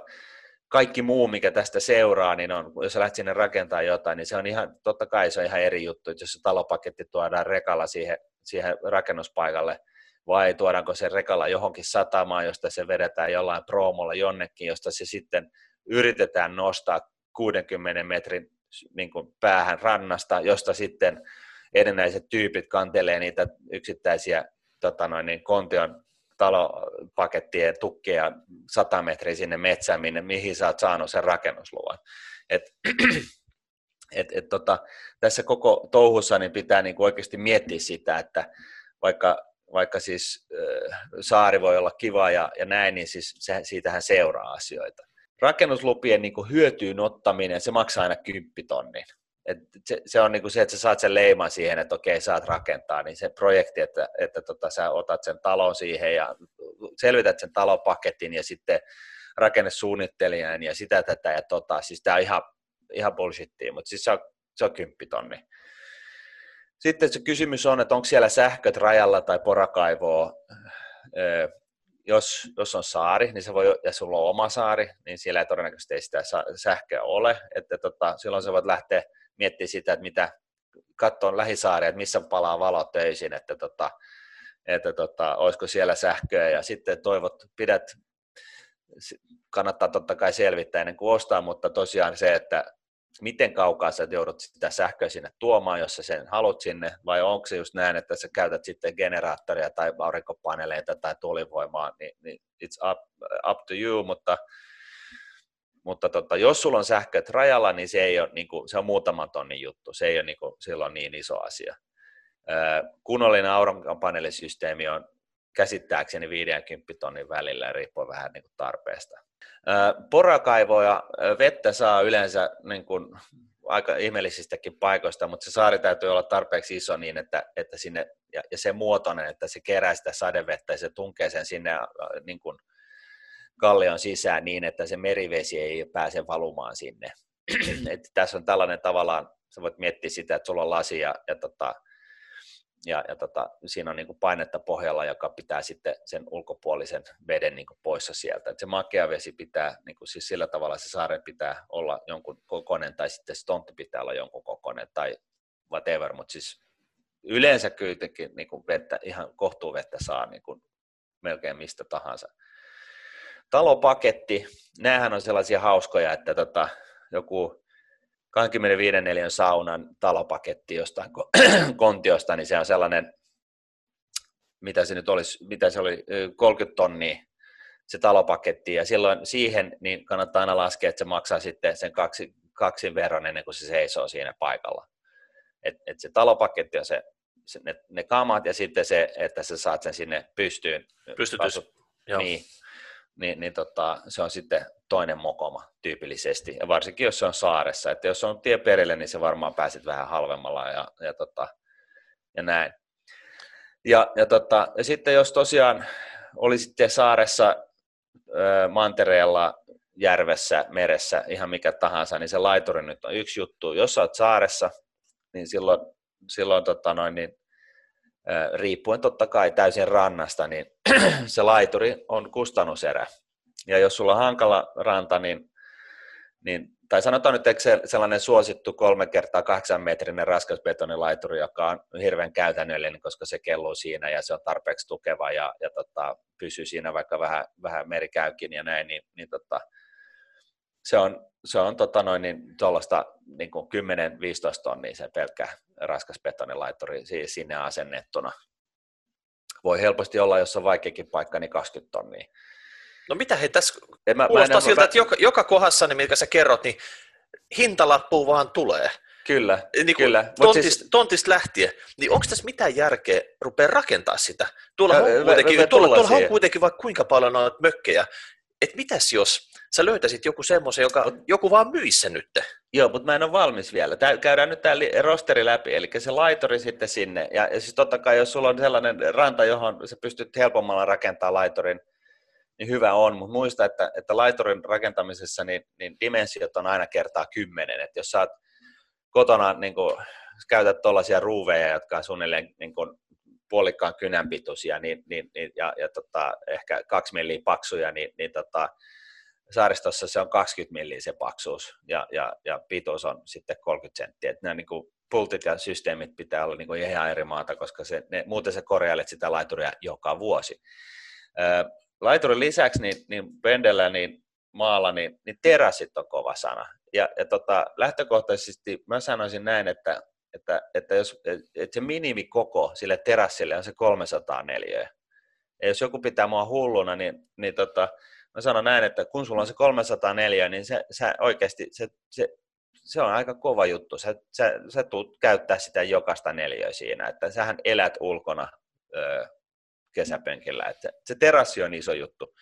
[SPEAKER 2] kaikki muu, mikä tästä seuraa, niin on, jos sä lähdet sinne rakentamaan jotain, niin se on ihan, totta kai se on ihan eri juttu, että jos se talopaketti tuodaan rekalla siihen, siihen rakennuspaikalle, vai tuodaanko se rekalla johonkin satamaan, josta se vedetään jollain proomolla jonnekin, josta se sitten yritetään nostaa 60 metrin niin kuin päähän rannasta, josta sitten erinäiset tyypit kantelee niitä yksittäisiä tota noin, niin kontion talopakettien tukkeja 100 metriä sinne metsään, minne, mihin sä oot saanut sen rakennusluvan. Et, et, et, tota, tässä koko touhussa niin pitää niin kuin oikeasti miettiä sitä, että vaikka vaikka siis äh, saari voi olla kiva ja, ja näin, niin siis se, siitähän seuraa asioita. Rakennuslupien niin hyötyyn ottaminen, se maksaa aina kymppitonnin. Et se, se, on niin se, että sä saat sen leiman siihen, että okei, saat rakentaa, niin se projekti, että, että tota, sä otat sen talon siihen ja selvität sen talopaketin ja sitten rakennesuunnittelijan ja sitä tätä ja tota, siis tämä on ihan, ihan bullshittia, mutta siis se on, se on kymppitonni. Sitten se kysymys on, että onko siellä sähköt rajalla tai porakaivoa. Jos, jos on saari, niin se voi, ja sulla on oma saari, niin siellä ei todennäköisesti ei sitä sähköä ole. Että tota, silloin sä voit lähteä miettimään sitä, että mitä katsoa lähisaaria, että missä palaa valo töisin, että, tota, että tota, olisiko siellä sähköä. Ja sitten toivot, pidät, kannattaa totta kai selvittää ennen kuin ostaa, mutta tosiaan se, että miten kaukaa sä joudut sitä sähköä sinne tuomaan, jos sä sen haluat sinne, vai onko se just näin, että sä käytät sitten generaattoria tai aurinkopaneeleita tai tuulivoimaa, niin, niin it's up, up to you, mutta, mutta tota, jos sulla on sähköt rajalla, niin se, ei ole, niin kuin, se on muutaman tonnin juttu, se ei ole niin kuin, silloin niin iso asia. Kunnollinen aurinkopaneelisysteemi on käsittääkseni 50 tonnin välillä, riippuu vähän niin kuin tarpeesta. Porakaivoja vettä saa yleensä niin kuin aika ihmeellisistäkin paikoista, mutta se saari täytyy olla tarpeeksi iso niin, että, että sinne, ja, ja se muotoinen, että se kerää sitä sadevettä ja se tunkee sen sinne niin kuin kallion sisään niin, että se merivesi ei pääse valumaan sinne. Et tässä on tällainen tavallaan sä voit miettiä sitä, että sulla on lasi ja, ja, tota, ja, ja tota, siinä on niin kuin painetta pohjalla, joka pitää sitten sen ulkopuolisen veden niin kuin poissa sieltä. Et se makea vesi pitää, niin kuin siis sillä tavalla se saare pitää olla jonkun kokoinen tai sitten se tontti pitää olla jonkun kokoinen tai whatever, mutta siis yleensä kuitenkin niin kuin vettä, ihan vettä saa niin kuin melkein mistä tahansa. Talopaketti, näähän on sellaisia hauskoja, että tota, joku 25 neliön saunan talopaketti jostain kontiosta, niin se on sellainen, mitä se nyt olisi, mitä se oli, 30 tonnia se talopaketti, ja silloin siihen niin kannattaa aina laskea, että se maksaa sitten sen kaksi, kaksin verran ennen kuin se seisoo siinä paikalla. Et, et se talopaketti on se, se ne, ne kamat ja sitten se, että sä saat sen sinne pystyyn.
[SPEAKER 1] Pystytys.
[SPEAKER 2] Niin, niin, niin tota, se on sitten toinen mokoma tyypillisesti, ja varsinkin jos se on saaressa, että jos on tie perille, niin se varmaan pääset vähän halvemmalla ja, ja, tota, ja näin. Ja, ja, tota, ja sitten jos tosiaan olisitte saaressa, ö, mantereella, järvessä, meressä, ihan mikä tahansa, niin se laituri nyt on yksi juttu. Jos olet saaressa, niin silloin, silloin tota noin, niin, riippuen totta kai täysin rannasta, niin se laituri on kustannuserä. Ja jos sulla on hankala ranta, niin, niin tai sanotaan nyt, että se sellainen suosittu kolme kertaa kahdeksan metrinen raskasbetonilaituri, joka on hirveän käytännöllinen, koska se kelluu siinä ja se on tarpeeksi tukeva ja, ja tota, pysyy siinä vaikka vähän, vähän merikäykin ja näin, niin, niin tota, se on, se on tota noin, niin, niin 10-15 tonnia se pelkkä raskas betonilaitturi siis sinne asennettuna. Voi helposti olla, jos on vaikeakin paikka, niin 20 tonnia.
[SPEAKER 1] No mitä he tässä en mä, kuulostaa mä siltä, mä... että joka, joka kohdassa, niin mikä sä kerrot, niin hintalappu vaan tulee.
[SPEAKER 2] Kyllä,
[SPEAKER 1] niin
[SPEAKER 2] kyllä.
[SPEAKER 1] Tontist, siis... tontista lähtien, niin onko tässä mitään järkeä rupea rakentaa sitä? Tuolla, on, kuitenkin, tuolla, tuolla on kuitenkin vaikka kuinka paljon noita mökkejä, että mitäs jos sä löytäisit joku semmoisen, joka joku vaan myisi sen nyt?
[SPEAKER 2] Joo, mutta mä en ole valmis vielä. Tää, käydään nyt tämä rosteri läpi, eli se laitori sitten sinne. Ja, ja siis totta kai, jos sulla on sellainen ranta, johon sä pystyt helpommalla rakentamaan laitorin, niin hyvä on, mutta muista, että, että laitorin rakentamisessa niin, niin dimensiot on aina kertaa kymmenen. Että jos sä oot kotona niin kun, käytät tuollaisia ruuveja, jotka on suunnilleen niin kun, puolikkaan kynän pituisia niin, niin, niin, ja, ja tota, ehkä kaksi milliä paksuja, niin, niin tota, saaristossa se on 20 milliä se paksuus ja, ja, ja pituus on sitten 30 senttiä. Että nämä niin kuin pultit ja systeemit pitää olla niin kuin ihan eri maata, koska se, ne, muuten se korjailet sitä laituria joka vuosi. Ää, laiturin lisäksi niin, niin pendellä niin maalla, niin, niin terassit on kova sana. Ja, ja tota, lähtökohtaisesti mä sanoisin näin, että että, että, jos, että se minimikoko sille terassille on se 304. Ja jos joku pitää mua hulluna, niin, niin tota, mä sanon näin, että kun sulla on se 304, niin se, sä oikeasti, se, se, se on aika kova juttu. Sä, sä, sä tulet käyttää sitä jokaista neljää siinä, että sähän elät ulkona ö, kesäpenkillä. Että se terassi on iso juttu.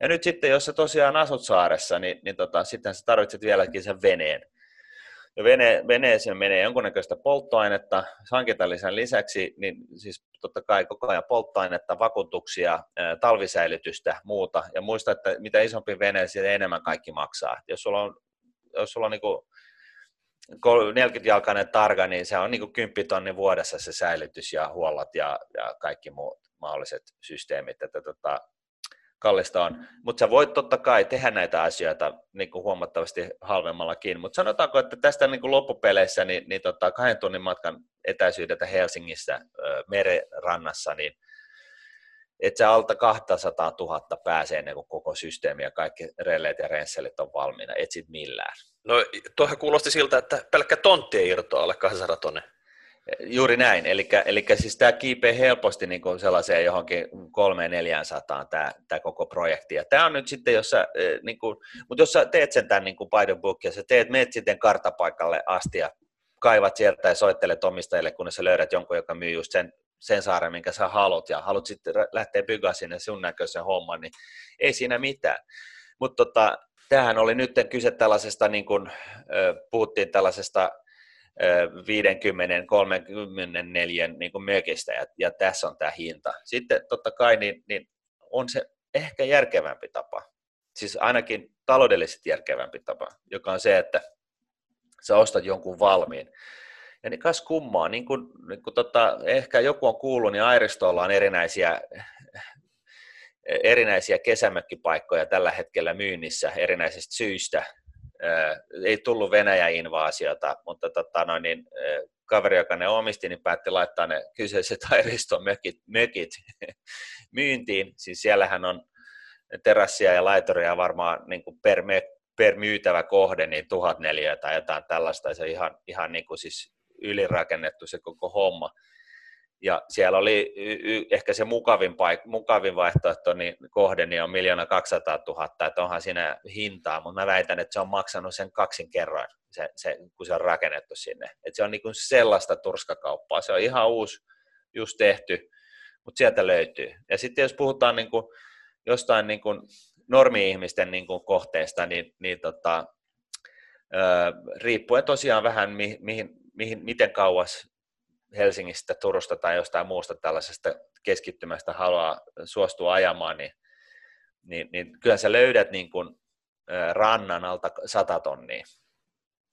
[SPEAKER 2] Ja nyt sitten, jos sä tosiaan asut saaressa, niin, niin tota, sitten sä tarvitset vieläkin sen veneen ja vene, veneeseen menee jonkunnäköistä polttoainetta, hankintalisän lisäksi, niin siis totta kai koko ajan polttoainetta, vakuutuksia, talvisäilytystä, muuta. Ja muista, että mitä isompi vene, sitä enemmän kaikki maksaa. Jos sulla on, jos sulla on niin kuin 40-jalkainen targa, niin se on niin kuin 10 tonni vuodessa se säilytys ja huollot ja, ja kaikki muut mahdolliset systeemit. Että tota, kallista on. Mutta sä voit totta kai tehdä näitä asioita niin kuin huomattavasti halvemmallakin. Mutta sanotaanko, että tästä niin kuin loppupeleissä niin, niin tota, kahden tunnin matkan etäisyydeltä Helsingissä merenrannassa, niin että se alta 200 000 pääsee ennen kuin koko systeemi ja kaikki relleet ja rensselit on valmiina. Et sit millään.
[SPEAKER 1] No tuohon kuulosti siltä, että pelkkä tontti ei irtoa alle 200 tonne.
[SPEAKER 2] Juuri näin, eli, siis tämä kiipee helposti niin kuin sellaiseen johonkin kolmeen neljään sataan tämä, tämä koko projekti. Ja tämä on nyt sitten, jos sä, e, niin kuin, mutta jos sä teet sen tämän niin kuin by the book ja sä teet, meet sitten kartapaikalle asti ja kaivat sieltä ja soittelet omistajille, kunnes sä löydät jonkun, joka myy just sen, sen saaren, minkä sä haluat ja haluat sitten lähteä bygaa sinne sun näköisen homman, niin ei siinä mitään. Mutta tota, tämähän oli nyt kyse tällaisesta, niin kuin puhuttiin tällaisesta 50-34 niin kuin mökistä ja, ja tässä on tämä hinta. Sitten totta kai niin, niin on se ehkä järkevämpi tapa, siis ainakin taloudellisesti järkevämpi tapa, joka on se, että sä ostat jonkun valmiin. Ja niin kas kummaa, niin kuin, niin kuin tota, ehkä joku on kuullut, niin Airistolla on erinäisiä, erinäisiä kesämökkipaikkoja tällä hetkellä myynnissä erinäisistä syistä. Ei tullut Venäjä-invaasiota, mutta tota, noin, niin, kaveri, joka ne omisti, niin päätti laittaa ne kyseiset Airiston mökit, mökit myyntiin. Siis siellähän on terassia ja laitoria varmaan niin kuin per, per myytävä kohde niin tuhat neliöä tai jotain tällaista. Se on ihan, ihan niin kuin siis ylirakennettu se koko homma. Ja siellä oli y- y- ehkä se mukavin, paik- mukavin vaihtoehto niin kohde niin on miljoona 200 000, että onhan siinä hintaa, mutta mä väitän, että se on maksanut sen kaksin kerran, se, se, kun se on rakennettu sinne. Et se on niin sellaista turskakauppaa, se on ihan uusi, just tehty, mutta sieltä löytyy. Ja sitten jos puhutaan niin kuin jostain niin kuin normi-ihmisten niin kuin kohteesta, niin, niin tota, ö, riippuen tosiaan vähän mi, mihin, mihin, miten kauas Helsingistä, Turusta tai jostain muusta tällaisesta keskittymästä haluaa suostua ajamaan, niin, niin, niin kyllä sä löydät niin kuin, rannan alta sata tonnia,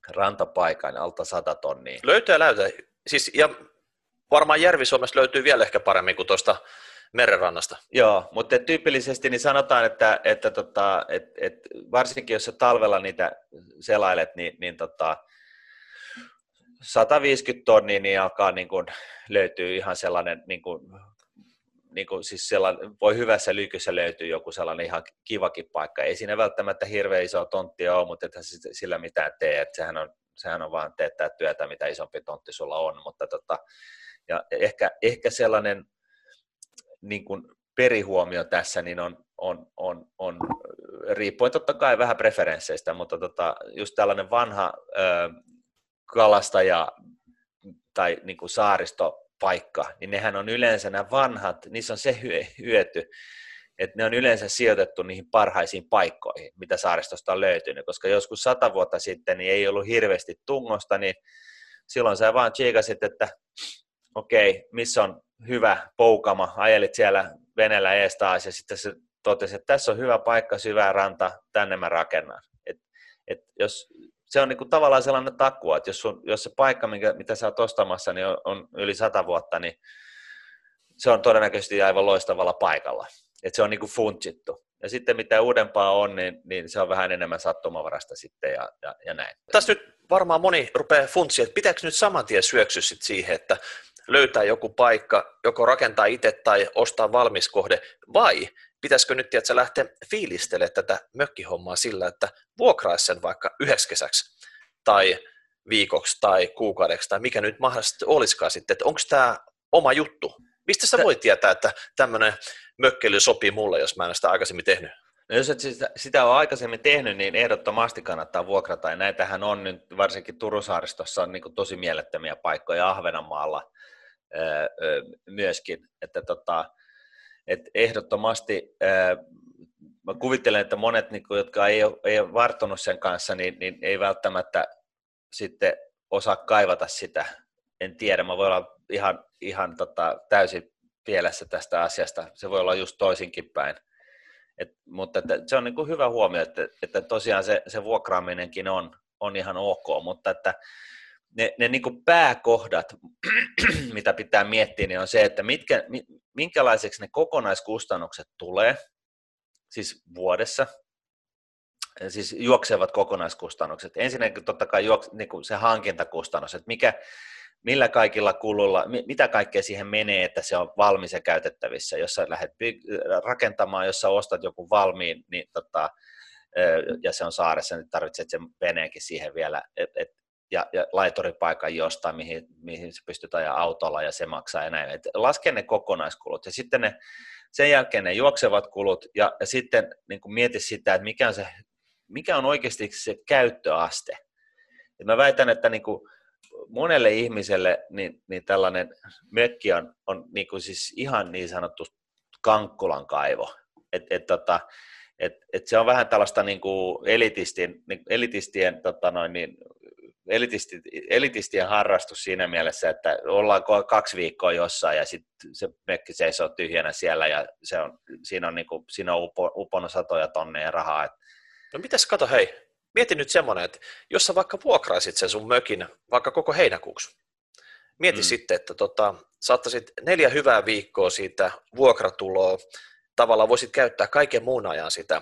[SPEAKER 2] rantapaikan alta sata tonnia.
[SPEAKER 1] Löytää löytää. Siis, ja varmaan Järvi-Suomessa löytyy vielä ehkä paremmin kuin tuosta merenrannasta.
[SPEAKER 2] Joo, mutta tyypillisesti niin sanotaan, että, että tota, et, et varsinkin jos sä talvella niitä selailet, niin, niin tota, 150 tonnia niin alkaa niin kuin, löytyy ihan sellainen, niin kuin, niin kuin, siis sellainen, voi hyvässä lykyssä löytyy joku sellainen ihan kivakin paikka. Ei siinä välttämättä hirveän iso tonttia ole, mutta että sillä mitään tee, että sehän on, sehän on vaan teettää työtä, mitä isompi tontti sulla on, mutta tota, ja ehkä, ehkä sellainen niin kuin perihuomio tässä niin on, on, on, on riippuen totta kai vähän preferensseistä, mutta tota, just tällainen vanha ö, kalastaja tai niin kuin saaristopaikka, niin nehän on yleensä nämä vanhat, niissä on se hyöty, että ne on yleensä sijoitettu niihin parhaisiin paikkoihin, mitä saaristosta on löytynyt, koska joskus sata vuotta sitten niin ei ollut hirveästi tungosta, niin silloin sä vaan tsiikasit, että okei, okay, missä on hyvä poukama, ajelit siellä venellä ees taas ja sitten se totesi, että tässä on hyvä paikka, syvä ranta, tänne mä rakennan. Et, et jos, se on niinku tavallaan sellainen takua, että jos, sun, jos se paikka, minkä, mitä sä oot ostamassa, niin on, on yli sata vuotta, niin se on todennäköisesti aivan loistavalla paikalla. Et se on niinku funtsittu. Ja sitten mitä uudempaa on, niin, niin se on vähän enemmän sattumavarasta sitten ja, ja, ja näin.
[SPEAKER 1] Tässä nyt varmaan moni rupeaa funtsia, että pitääkö nyt saman tien syöksyä siihen, että löytää joku paikka, joko rakentaa itse tai ostaa valmis kohde, vai pitäisikö nyt tiedätkö, lähteä fiilistelemään tätä mökkihommaa sillä, että vuokraisi sen vaikka yhdeksi kesäksi tai viikoksi tai kuukaudeksi tai mikä nyt mahdollisesti olisikaan sitten, että onko tämä oma juttu? Mistä sä voit tietää, että tämmöinen mökkely sopii mulle, jos mä en sitä aikaisemmin tehnyt?
[SPEAKER 2] No jos et sitä, sitä ole aikaisemmin tehnyt, niin ehdottomasti kannattaa vuokrata. Ja näitähän on nyt varsinkin Turusaaristossa on niin tosi mielettömiä paikkoja Ahvenanmaalla myöskin. Että tota, et ehdottomasti mä kuvittelen, että monet, niin kuin, jotka ei ole, ei ole varttunut sen kanssa, niin, niin ei välttämättä sitten osaa kaivata sitä. En tiedä, mä voin olla ihan, ihan tota, täysin pielessä tästä asiasta. Se voi olla just toisinkin päin. Et, mutta että se on niin kuin hyvä huomio, että, että tosiaan se, se vuokraaminenkin on, on ihan ok, mutta että ne, ne niin kuin pääkohdat, mitä pitää miettiä, niin on se, että mitkä, minkälaiseksi ne kokonaiskustannukset tulee, siis vuodessa, siis juoksevat kokonaiskustannukset. Ensinnäkin totta kai juokse, niin kuin se hankintakustannus, että mikä, millä kaikilla kululla, mitä kaikkea siihen menee, että se on valmis ja käytettävissä. Jos sä lähdet rakentamaan, jos sä ostat joku valmiin, niin tota, ja se on saaressa, niin tarvitset sen veneenkin siihen vielä, et, et, ja, ja laituripaikan jostain, mihin, mihin se pystyt ajaa autolla ja se maksaa ja näin. Et laske ne kokonaiskulut ja sitten ne, sen jälkeen ne juoksevat kulut ja, ja sitten niin mieti sitä, että mikä on, se, mikä on oikeasti se käyttöaste. Et mä väitän, että niin kuin monelle ihmiselle niin, niin tällainen mökki on, on niin kuin siis ihan niin sanottu kankkulan kaivo. Et, et tota, et, et se on vähän tällaista niin kuin elitistien, niin elitistien tota noin, niin, elitisti, elitistien harrastus siinä mielessä, että ollaan kaksi viikkoa jossain ja sitten se mekki seisoo tyhjänä siellä ja se on, siinä on, niin kuin, siinä on upo, uponut satoja tonneja rahaa.
[SPEAKER 1] No mitäs kato hei, mieti nyt semmoinen, että jos sä vaikka vuokraisit sen sun mökin vaikka koko heinäkuuksi, mieti mm. sitten, että tota, saattaisit neljä hyvää viikkoa siitä vuokratuloa, tavallaan voisit käyttää kaiken muun ajan sitä,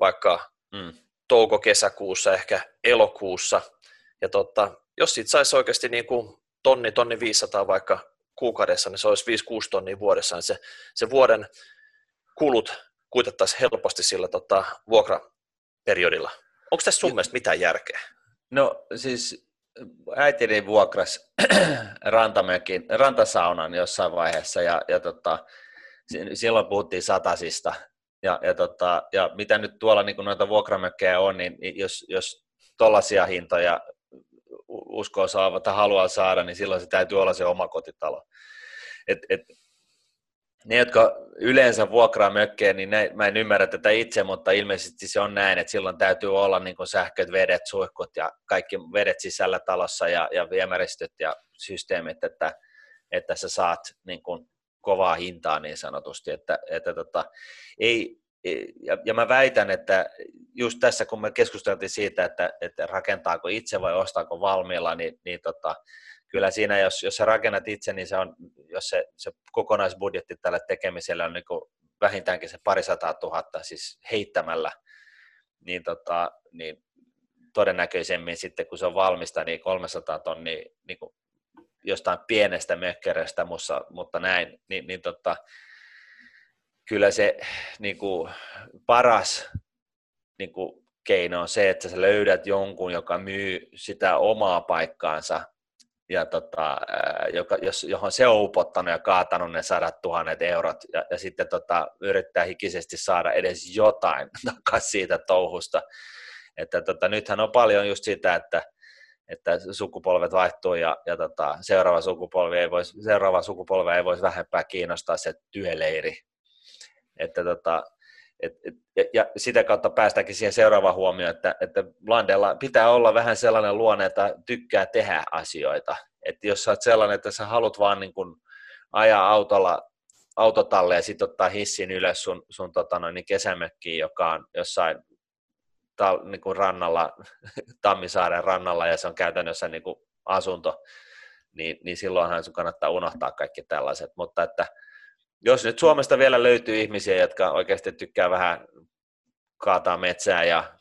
[SPEAKER 1] vaikka mm. touko-kesäkuussa, ehkä elokuussa, ja tota, jos siitä saisi oikeasti niin kuin tonni, tonni 500 vaikka kuukaudessa, niin se olisi 5-6 tonnia vuodessa, niin se, se vuoden kulut kuitattaisiin helposti sillä tota, vuokraperiodilla. Onko tässä sun mielestä mitään järkeä?
[SPEAKER 2] No siis äitini vuokras rantamökin, rantasaunan jossain vaiheessa ja, ja tota, silloin puhuttiin satasista. Ja, ja, tota, ja mitä nyt tuolla niin noita vuokramökkejä on, niin jos, jos tuollaisia hintoja uskoo saava tai haluaa saada, niin silloin se täytyy olla se oma kotitalo. Et, et, ne, jotka yleensä vuokraa mökkejä, niin ne, mä en ymmärrä tätä itse, mutta ilmeisesti se on näin, että silloin täytyy olla niin sähköt, vedet, suihkut ja kaikki vedet sisällä talossa ja, ja viemäristöt ja systeemit, että, että sä saat niin kuin kovaa hintaa niin sanotusti, että, että tota, ei, ja, ja mä väitän, että just tässä kun me keskusteltiin siitä, että, että rakentaako itse vai ostaako valmiilla, niin, niin tota, kyllä siinä, jos, jos sä rakennat itse, niin se on, jos se, se kokonaisbudjetti tälle tekemiselle on niin vähintäänkin se parisataa tuhatta, siis heittämällä, niin, tota, niin todennäköisemmin sitten, kun se on valmista, niin 300 tonnia niin kuin jostain pienestä mökkärestä, mutta, mutta näin, niin, niin tota, kyllä se niin kuin, paras niin kuin, keino on se, että sä löydät jonkun, joka myy sitä omaa paikkaansa, ja tota, joka, jos, johon se on upottanut ja kaatanut ne sadat tuhannet eurot, ja, ja sitten tota, yrittää hikisesti saada edes jotain takaisin siitä touhusta. Että tota, nythän on paljon just sitä, että että sukupolvet vaihtuu ja, ja tota, seuraava, sukupolvi ei vois, seuraava sukupolvi ei voisi vähempää kiinnostaa se työleiri. Että tota, et, et, ja sitä kautta päästäänkin siihen seuraavaan huomioon, että, että Blandella pitää olla vähän sellainen luonne, että tykkää tehdä asioita. Että jos sä oot sellainen, että sä haluat vaan niin kun ajaa autolla autotalle ja sitten ottaa hissin ylös sun, sun tota noin, niin kesämökkiin, joka on jossain tal, niin kuin rannalla, Tammisaaren rannalla ja se on käytännössä niin kuin asunto, niin, niin silloinhan sun kannattaa unohtaa kaikki tällaiset. Mutta että jos nyt Suomesta vielä löytyy ihmisiä, jotka oikeasti tykkää vähän kaataa metsää ja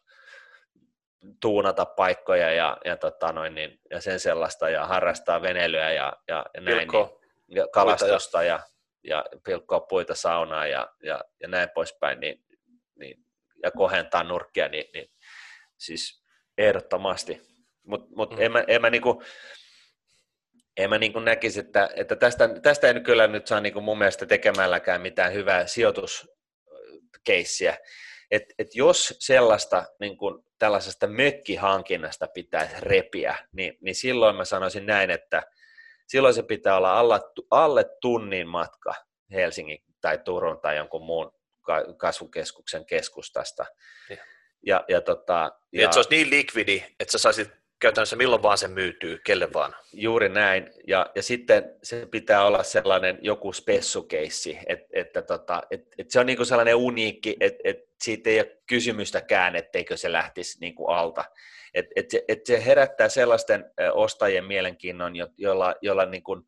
[SPEAKER 2] tuunata paikkoja ja, ja, tota noin, niin, ja sen sellaista ja harrastaa veneilyä ja, ja, ja näin, niin, ja kalastusta ja, ja pilkkoa puita saunaa ja, ja, ja näin poispäin, niin, niin ja kohentaa nurkkia, niin, niin siis ehdottomasti. Mutta mut mm. en mä, en mä niinku, en mä niinku näkisi, että, että tästä, tästä ei kyllä nyt saa niinku mun mielestä tekemälläkään mitään hyvää sijoituskeissiä. Et, et jos sellaista niin kun, tällaisesta mökkihankinnasta pitäisi repiä, niin, niin silloin mä sanoisin näin, että silloin se pitää olla alle, alle tunnin matka Helsingin tai Turun tai jonkun muun kasvukeskuksen keskustasta. Ja, ja, ja, tota,
[SPEAKER 1] ja, että se olisi niin likvidi, että sä saisit käytännössä milloin vaan se myytyy, kelle vaan.
[SPEAKER 2] Juuri näin, ja, ja sitten se pitää olla sellainen joku spessukeissi, että, että tota, et, et se on niinku sellainen uniikki, että et siitä ei ole kysymystäkään, etteikö se lähtisi niinku alta. Et, et, se, et se herättää sellaisten ostajien mielenkiinnon, jolla, jolla niinku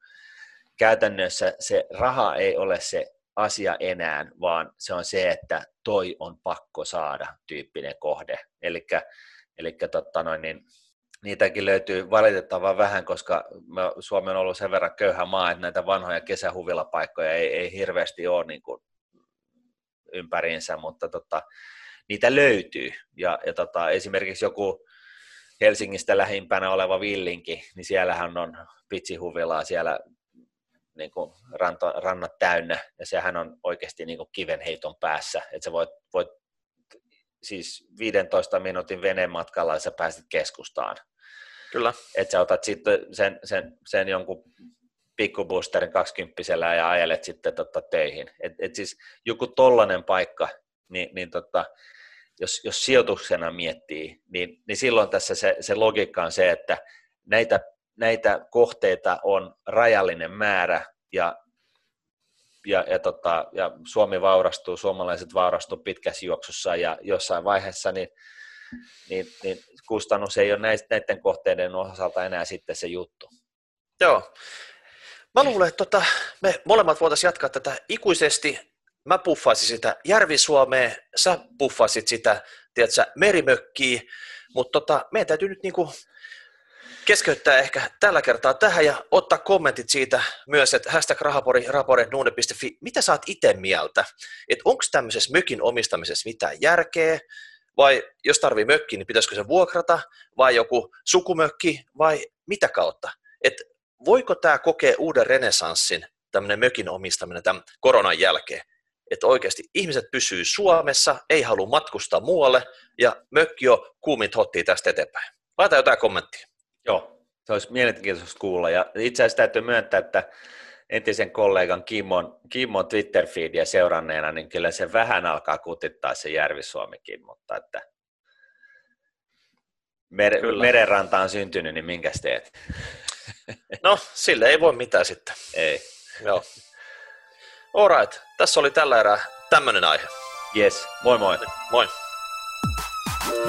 [SPEAKER 2] käytännössä se raha ei ole se asia enää, vaan se on se, että toi on pakko saada tyyppinen kohde. Eli totta noin, niin niitäkin löytyy valitettavan vähän, koska Suomi on ollut sen verran köyhä maa, että näitä vanhoja kesähuvilapaikkoja ei, ei hirveästi ole niin kuin ympäriinsä, mutta tota, niitä löytyy. Ja, ja tota, esimerkiksi joku Helsingistä lähimpänä oleva Villinki, niin siellähän on pitsihuvilaa siellä niin kuin ranta, rannat täynnä, ja sehän on oikeasti niin kuin kivenheiton päässä, että sä voit, voit siis 15 minuutin veneen matkalla ja sä pääset keskustaan.
[SPEAKER 1] Kyllä.
[SPEAKER 2] Että sä otat sitten sen, sen, sen jonkun pikkuboosterin 20 ja ajelet sitten tota töihin. Et, et siis joku tollainen paikka, niin, niin tota, jos, jos sijoituksena miettii, niin, niin silloin tässä se, se logiikka on se, että näitä näitä kohteita on rajallinen määrä ja, ja, ja, tota, ja Suomi vaurastuu, suomalaiset vaurastuu pitkässä juoksussa ja jossain vaiheessa niin, niin, niin asumiskustannus ei ole näiden kohteiden osalta enää sitten se juttu.
[SPEAKER 1] Joo. Mä luulen, että tota, me molemmat voitaisiin jatkaa tätä ikuisesti. Mä puffasin sitä Järvi-Suomea, sä puffasit sitä, tiedätkö, merimökkiä, mutta tota, meidän täytyy nyt niinku keskeyttää ehkä tällä kertaa tähän ja ottaa kommentit siitä myös, että hashtag rahapori, rapore.nuune.fi, mitä sä oot itse mieltä, että onko tämmöisessä mökin omistamisessa mitään järkeä, vai jos tarvii mökki, niin pitäisikö se vuokrata, vai joku sukumökki, vai mitä kautta? Et voiko tämä kokea uuden renesanssin, tämmöinen mökin omistaminen tämän koronan jälkeen? Että oikeasti ihmiset pysyy Suomessa, ei halua matkustaa muualle, ja mökki on kuumit hottia tästä eteenpäin. Laita jotain kommenttia.
[SPEAKER 2] Joo, se olisi mielenkiintoista kuulla. Ja itse asiassa täytyy myöntää, että entisen kollegan Kimmon, Kimmon Twitter-feedia seuranneena, niin kyllä se vähän alkaa kutittaa se Järvi-Suomikin, mutta että mer- merenranta on syntynyt, niin minkäs teet?
[SPEAKER 1] No, sille ei voi mitään sitten.
[SPEAKER 2] Ei.
[SPEAKER 1] Joo. Alright, tässä oli tällä erää tämmöinen aihe.
[SPEAKER 2] Yes, moi moi.
[SPEAKER 1] Moi.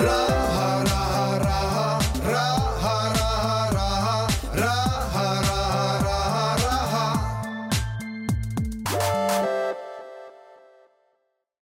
[SPEAKER 1] Ra-